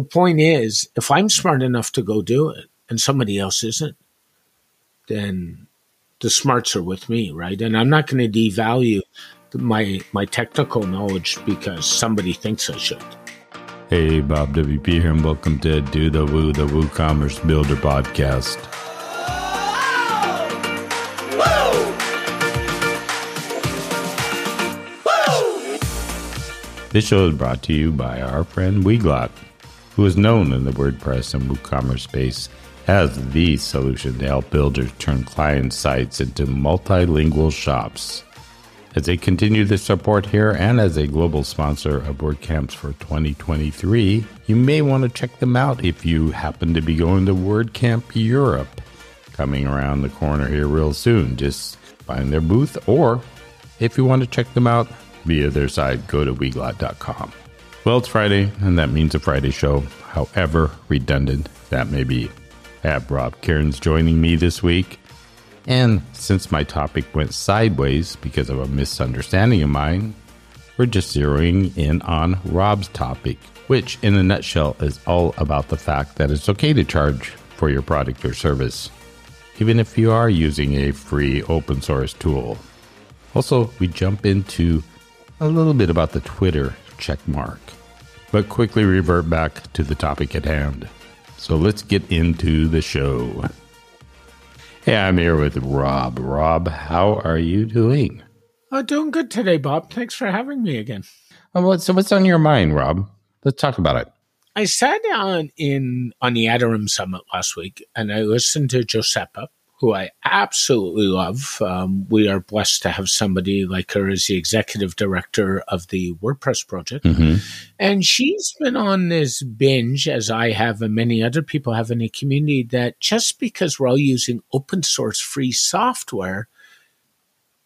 the point is, if I'm smart enough to go do it and somebody else isn't, then the smarts are with me, right? And I'm not going to devalue my my technical knowledge because somebody thinks I should. Hey, Bob WP here, and welcome to Do the Woo, the WooCommerce Builder podcast. This show is brought to you by our friend Weglot, who is known in the WordPress and WooCommerce space as the solution to help builders turn client sites into multilingual shops. As they continue their support here and as a global sponsor of WordCamps for 2023, you may want to check them out if you happen to be going to WordCamp Europe coming around the corner here real soon. Just find their booth or if you want to check them out via their site, go to weglot.com. Well, it's Friday, and that means a Friday show, however redundant that may be. I have Rob Cairns joining me this week. And since my topic went sideways because of a misunderstanding of mine, we're just zeroing in on Rob's topic, which in a nutshell is all about the fact that it's okay to charge for your product or service, even if you are using a free open source tool. Also, we jump into a little bit about the Twitter check mark, but quickly revert back to the topic at hand. So let's get into the show. Hey, I'm here with Rob. Rob, how are you doing? Oh, doing good today, Bob. Thanks for having me again. Oh, so, what's on your mind, Rob? Let's talk about it. I sat down in on the Atarim Summit last week, and I listened to Josepha, who I absolutely love. Um, we are blessed to have somebody like her as the executive director of the WordPress project. Mm-hmm. And she's been on this binge, as I have and many other people have in the community, that just because we're all using open source free software,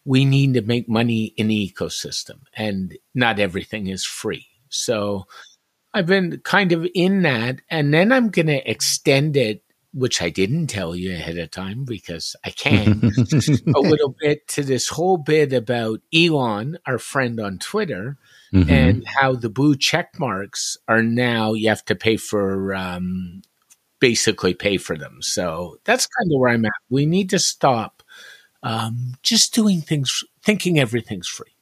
we need to make money in the ecosystem. And not everything is free. So I've been kind of in that. And then I'm going to extend it which I didn't tell you ahead of time because I can, a little bit to this whole bit about Elon, our friend on Twitter, mm-hmm. and how the blue check marks are now you have to pay for, um, basically pay for them. So that's kind of where I'm at. We need to stop um, just doing things, thinking everything's free.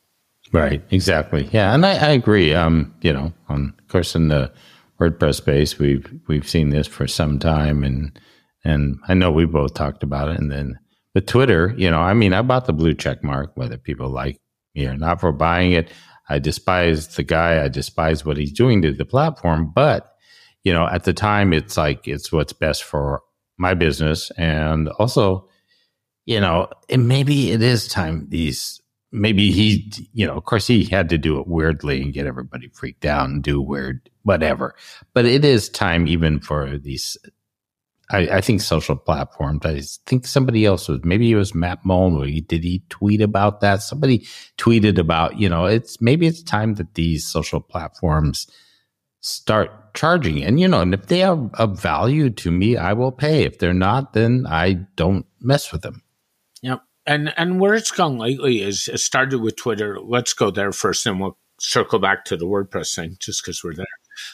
Right. Exactly. Yeah, and I, I agree. Um, you know, on of course in the WordPress space, we've we've seen this for some time, and and I know we both talked about it. And then the Twitter, you know, I mean, I bought the blue check mark, whether people like me or not for buying it. I despise the guy. I despise what he's doing to the platform. But you know, at the time, it's like it's what's best for my business, and also, you know, and maybe it is time these maybe he, you know, of course he had to do it weirdly and get everybody freaked out and do weird whatever. But it is time even for these. I, I think social platforms. I think somebody else was maybe it was Matt Mullenweg. Did he tweet about that? Somebody tweeted about you know it's maybe it's time that these social platforms start charging. And you know, and if they are of value to me, I will pay. If they're not, then I don't mess with them. Yep. And and where it's gone lately is it started with Twitter. Let's go there first, and we'll circle back to the WordPress thing just because we're there.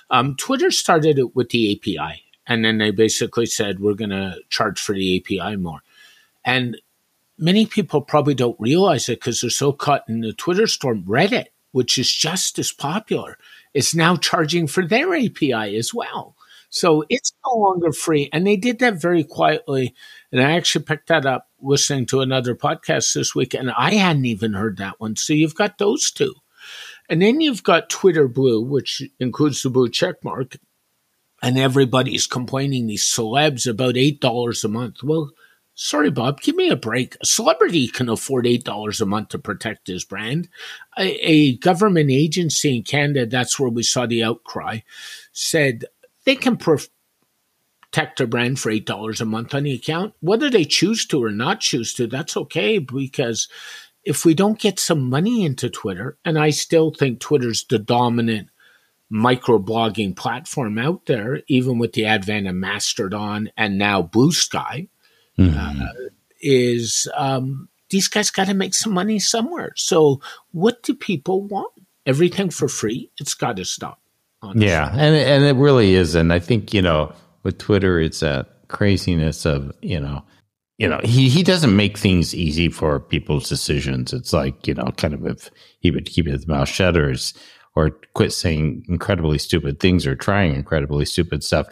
Um, Twitter started it with the API, and then they basically said we're going to charge for the API more. And many people probably don't realize it because they're so caught in the Twitter storm. Reddit, which is just as popular, is now charging for their API as well. So it's no longer free. And they did that very quietly. And I actually picked that up listening to another podcast this week, and I hadn't even heard that one. So you've got those two. And then you've got Twitter Blue, which includes the blue check mark. And everybody's complaining, these celebs, about $8 a month. Well, sorry, Bob, give me a break. A celebrity can afford $8 a month to protect his brand. A, a government agency in Canada, that's where we saw the outcry, said they can protect their brand for $8 a month on the account. Whether they choose to or not choose to, that's okay because if we don't get some money into Twitter, and I still think Twitter's the dominant microblogging platform out there, even with the advent of Mastodon and now Blue Sky, mm-hmm. uh, is um, these guys got to make some money somewhere. So, what do people want? Everything for free? It's got to stop. Honestly. Yeah, and and it really is, and I think you know with Twitter, it's a craziness of you know, you know he he doesn't make things easy for people's decisions. It's like you know, kind of if he would keep his mouth shut or or quit saying incredibly stupid things or trying incredibly stupid stuff,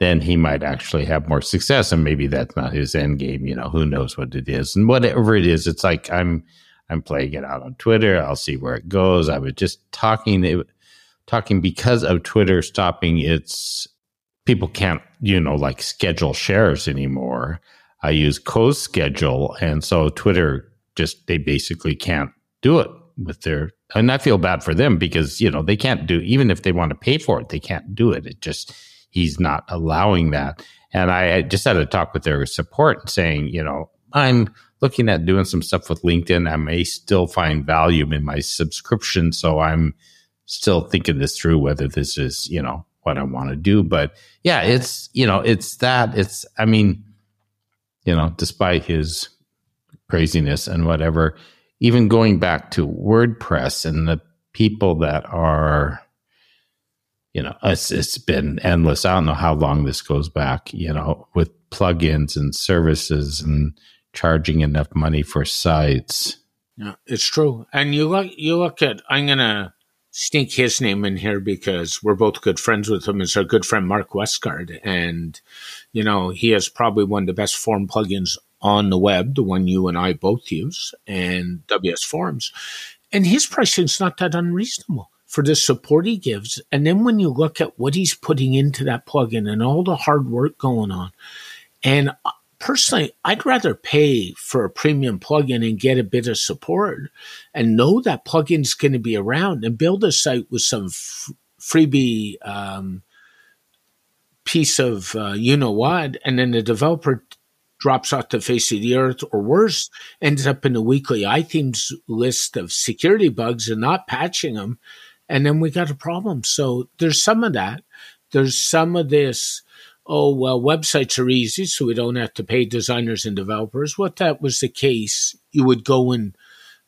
then he might actually have more success. And maybe that's not his end game. You know, who knows what it is, and whatever it is, it's like I'm I'm playing it out on Twitter. I'll see where it goes. I was just talking. It, talking because of Twitter stopping its people can't, you know, like schedule shares anymore. I use CoSchedule. And so Twitter just, they basically can't do it with their, and I feel bad for them because, you know, they can't do, even if they want to pay for it, they can't do it. It just, he's not allowing that. And I, just had a talk with their support saying, you know, I'm looking at doing some stuff with LinkedIn. I may still find value in my subscription. So I'm, still thinking this through whether this is, you know, what I want to do. But yeah, it's, you know, it's that. It's, I mean, you know, despite his craziness and whatever, even going back to WordPress and the people that are, you know, it's, it's been endless. I don't know how long this goes back, you know, with plugins and services and charging enough money for sites. Yeah, it's true. And you look, you look at, I'm going to, sneak his name in here because we're both good friends with him. It's our good friend Mark Westguard. And, you know, he has probably one of the best form plugins on the web, the one you and I both use, and WS Forms. And his pricing is not that unreasonable for the support he gives. And then when you look at what he's putting into that plugin and all the hard work going on, and personally, I'd rather pay for a premium plugin and get a bit of support and know that plugin's going to be around and build a site with some f- freebie um, piece of uh, you know what, and then the developer drops off the face of the earth, or worse, ends up in the weekly iThemes list of security bugs and not patching them, and then we got a problem. So there's some of that. There's some of this oh, well, websites are easy, so we don't have to pay designers and developers. What that was the case, you would go and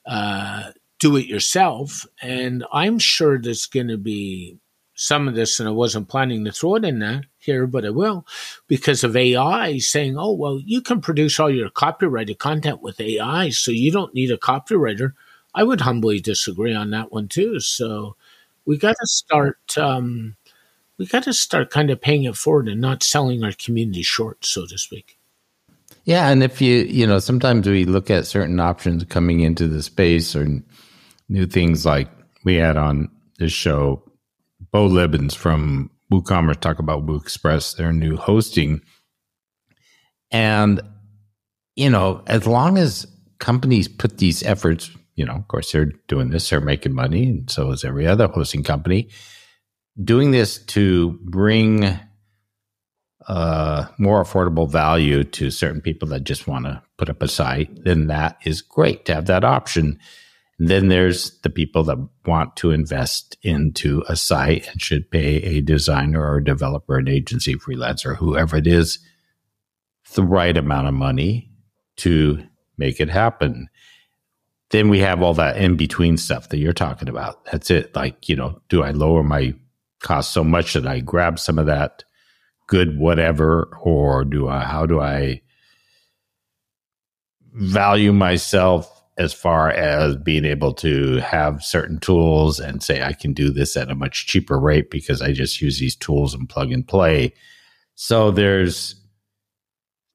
uh, do it yourself. And I'm sure there's going to be some of this, and I wasn't planning to throw it in there here, but I will, because of AI saying, oh, well, you can produce all your copyrighted content with AI, so you don't need a copywriter. I would humbly disagree on that one too. So we got to start. Um, we got to start kind of paying it forward and not selling our community short, so to speak. Yeah, and if you you know, sometimes we look at certain options coming into the space or new things like we had on this show, Beau Lebens from WooCommerce talk about WooExpress, their new hosting. And, you know, as long as companies put these efforts, you know, of course they're doing this, they're making money, and so is every other hosting company doing this to bring uh, more affordable value to certain people that just want to put up a site, then that is great to have that option. And then there's the people that want to invest into a site and should pay a designer or a developer, an agency, freelancer, whoever it is, the right amount of money to make it happen. Then we have all that in between stuff that you're talking about. That's it. Like, you know, do I lower my cost so much that I grab some of that good whatever, or do I? How do I value myself as far as being able to have certain tools and say I can do this at a much cheaper rate because I just use these tools and plug and play. So there's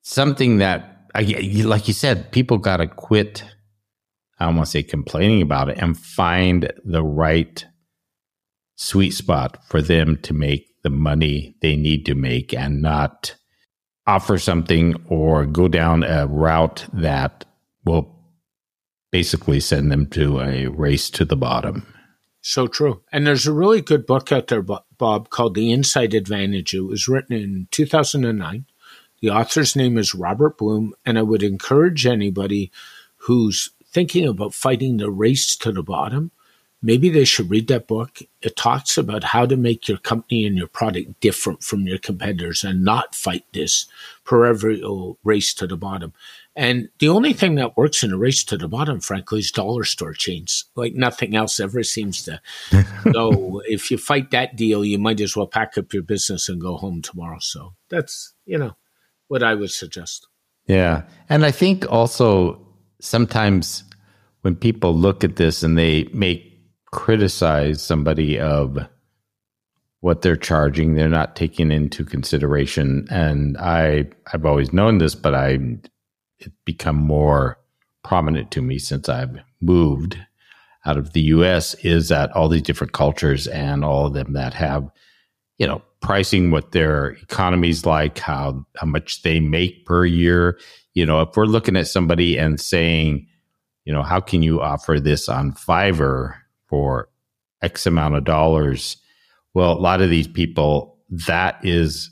something that, I, like you said, people got to quit. I don't want to say complaining about it and find the right sweet spot for them to make the money they need to make and not offer something or go down a route that will basically send them to a race to the bottom. So true. And there's a really good book out there, Bob, called The Inside Advantage. It was written in 2009. The author's name is Robert Bloom. And I would encourage anybody who's thinking about fighting the race to the bottom maybe they should read that book. It talks about how to make your company and your product different from your competitors and not fight this proverbial race to the bottom. And the only thing that works in a race to the bottom, frankly, is dollar store chains. Like nothing else ever seems to. so if you fight that deal, you might as well pack up your business and go home tomorrow. So that's, you know, what I would suggest. Yeah. And I think also sometimes when people look at this and they may criticize somebody of what they're charging, they're not taking into consideration. And I, I've always known this, but I, it's become more prominent to me since I've moved out of the US is that all these different cultures and all of them that have, you know, pricing what their economy's like, how, how much they make per year. You know, if we're looking at somebody and saying, you know, how can you offer this on Fiverr for X amount of dollars? Well, a lot of these people, that is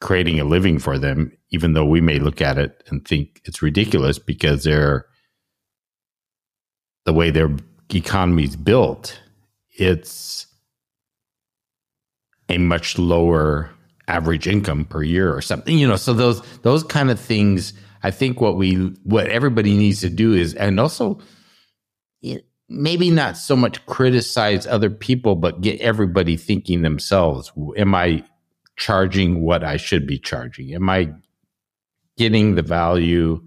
creating a living for them, even though we may look at it and think it's ridiculous because they're the way their economy is built, it's a much lower average income per year or something, you know. So those those kind of things I think what we what everybody needs to do is and also maybe not so much criticize other people but get everybody thinking themselves. Am I charging what I should be charging? Am I getting the value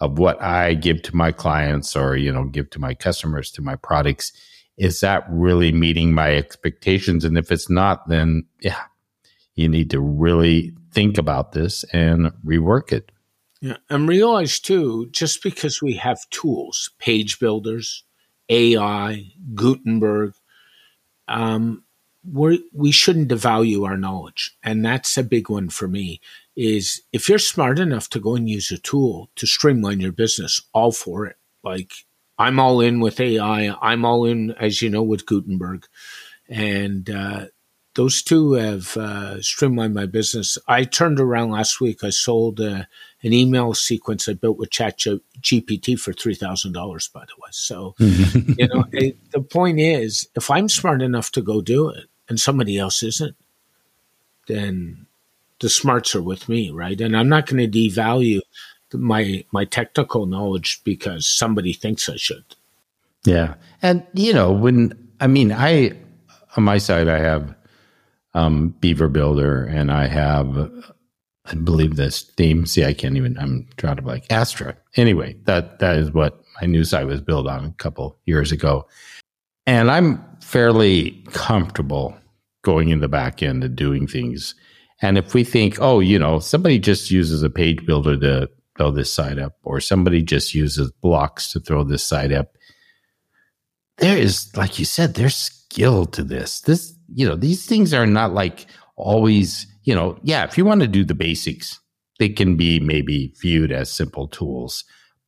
of what I give to my clients or you know give to my customers to my products? Is that really meeting my expectations? And if it's not then yeah you need to really think about this and rework it. Yeah, and realize too, just because we have tools, page builders, AI, Gutenberg, um, we're, we shouldn't devalue our knowledge. And that's a big one for me is if you're smart enough to go and use a tool to streamline your business, all for it. Like I'm all in with AI. I'm all in, as you know, with Gutenberg. And uh, those two have uh, streamlined my business. I turned around last week. I sold uh, an email sequence I built with Chat GPT for three thousand dollars. By the way, so you know it, the point is, if I'm smart enough to go do it, and somebody else isn't, then the smarts are with me, right? And I'm not going to devalue my my technical knowledge because somebody thinks I should. Yeah, and you know when I mean I on my side I have um, Beaver Builder, and I have, I believe this theme. See, I can't even. I'm trying to like Astra. Anyway, that that is what my new site was built on a couple years ago, and I'm fairly comfortable going in the back end and doing things. And if we think, oh, you know, somebody just uses a page builder to throw this site up, or somebody just uses blocks to throw this site up, there is, like you said, there's skill to this. This you know, these things are not like always, you know, yeah, if you want to do the basics, they can be maybe viewed as simple tools.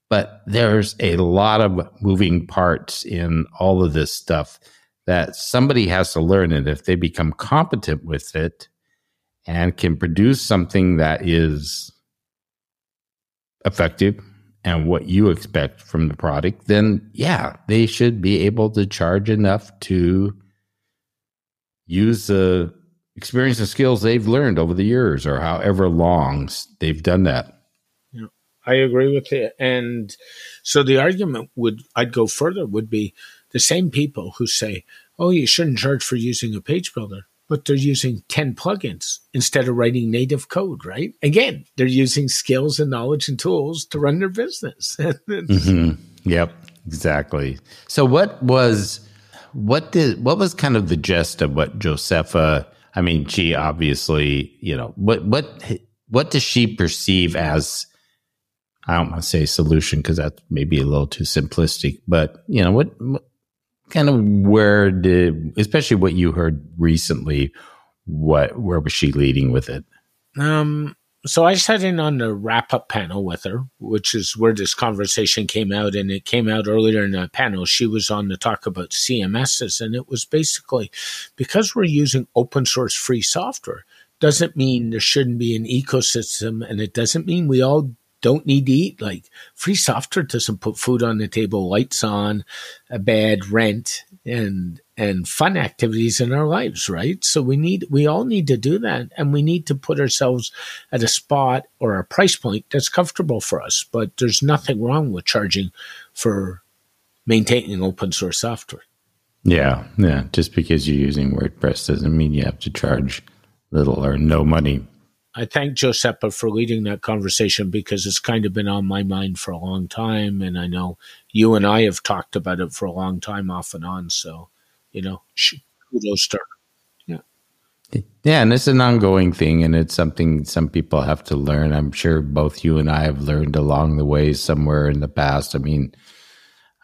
But there's a lot of moving parts in all of this stuff that somebody has to learn. And if they become competent with it and can produce something that is effective and what you expect from the product, then yeah, they should be able to charge enough to use the experience and skills they've learned over the years or however long they've done that. Yeah, I agree with you. And so the argument would, I'd go further, would be the same people who say, oh, you shouldn't charge for using a page builder, but they're using 10 plugins instead of writing native code, right? Again, they're using skills and knowledge and tools to run their business. mm-hmm. Yep, exactly. So, what was what did what was kind of the gist of what Josepha? I mean, she obviously, you know, what what what does she perceive as? I don't want to say solution because that's maybe a little too simplistic, but you know, what, what kind of where did, especially what you heard recently, what where was she leading with it? Um, so I sat in on the wrap up panel with her, which is where this conversation came out. And it came out earlier in the panel. She was on to talk about CMSs. And it was basically because we're using open source free software, doesn't mean there shouldn't be an ecosystem. And it doesn't mean we all don't need to eat. Like free software doesn't put food on the table, lights on, a bad rent. And and fun activities in our lives, right? So we need, we all need to do that. And we need to put ourselves at a spot or a price point that's comfortable for us. But there's nothing wrong with charging for maintaining open source software. Yeah. Yeah. Just because you're using WordPress doesn't mean you have to charge little or no money. I thank Josepha for leading that conversation because it's kind of been on my mind for a long time. And I know you and I have talked about it for a long time off and on. So you know, kudos to her. Yeah. Yeah, and it's an ongoing thing, and it's something some people have to learn. I'm sure both you and I have learned along the way somewhere in the past. I mean,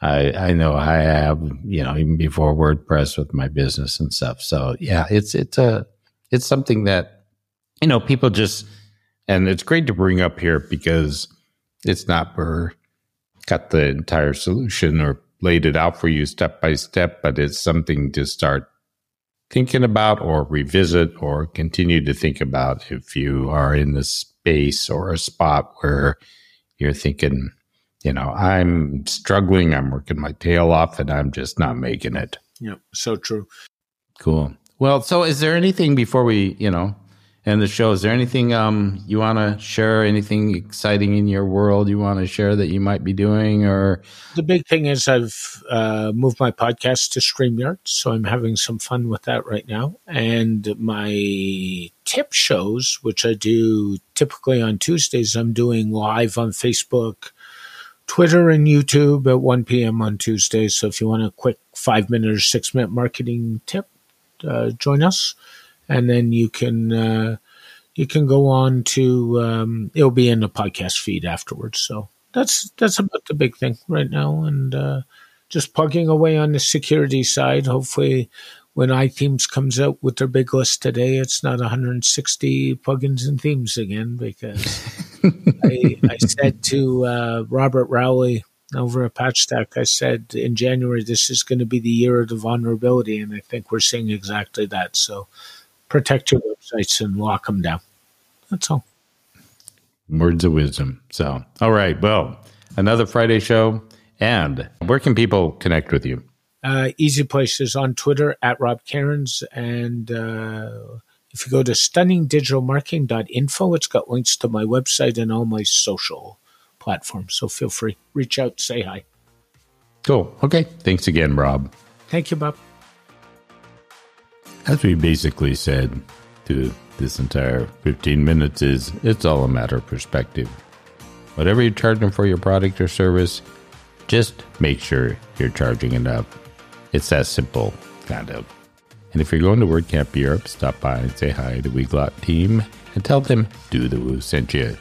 I I know I have, you know, even before WordPress with my business and stuff. So yeah, it's it's a it's something that you know people just and it's great to bring up here because it's not we're got the entire solution or laid it out for you step by step, but it's something to start thinking about or revisit or continue to think about if you are in the space or a spot where you're thinking, you know, I'm struggling, I'm working my tail off, and I'm just not making it. Yeah, so true. Cool. Well, so is there anything before we, you know, and the show. Is there anything um, you want to share? Anything exciting in your world you want to share that you might be doing? Or the big thing is I've uh, moved my podcast to Streamyard, so I'm having some fun with that right now. And my tip shows, which I do typically on Tuesdays, I'm doing live on Facebook. Twitter and YouTube at 1 p.m. on Tuesdays. So if you want a quick five minute or six minute marketing tip, uh, join us and then you can uh, you can go on to um, it'll be in the podcast feed afterwards. So that's that's about the big thing right now, and uh, just plugging away on the security side. Hopefully, when iThemes comes out with their big list today, it's not 160 plugins and themes again because I, I, said to uh, Robert Rowley over at PatchStack, I said in January this is going to be the year of the vulnerability, and I think we're seeing exactly that. So protect your websites and lock them down. That's all. Words of wisdom. So, all right. Well, another Friday show. And where can people connect with you? Uh, easy places on Twitter at Rob Cairns. And uh, if you go to stunningdigitalmarketing.info, it's got links to my website and all my social platforms. So feel free. Reach out, say hi. Cool. Okay. Thanks again, Rob. Thank you, Bob. As we basically said to this entire 15 minutes is it's all a matter of perspective. Whatever you're charging for your product or service, just make sure you're charging enough. It's that simple, kind of. And if you're going to WordCamp Europe, stop by and say hi to the Weglot team and tell them Do the Woo sent you.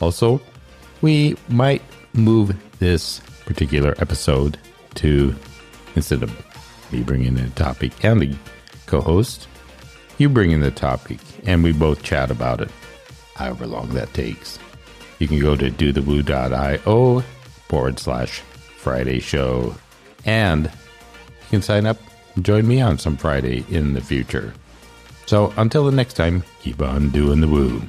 Also, we might move this particular episode to instead of me bringing in a topic and the co host. You bring in the topic and we both chat about it, however long that takes. You can go to dothewoo.io forward slash Friday show and you can sign up and join me on some Friday in the future. So until the next time, keep on doing the woo.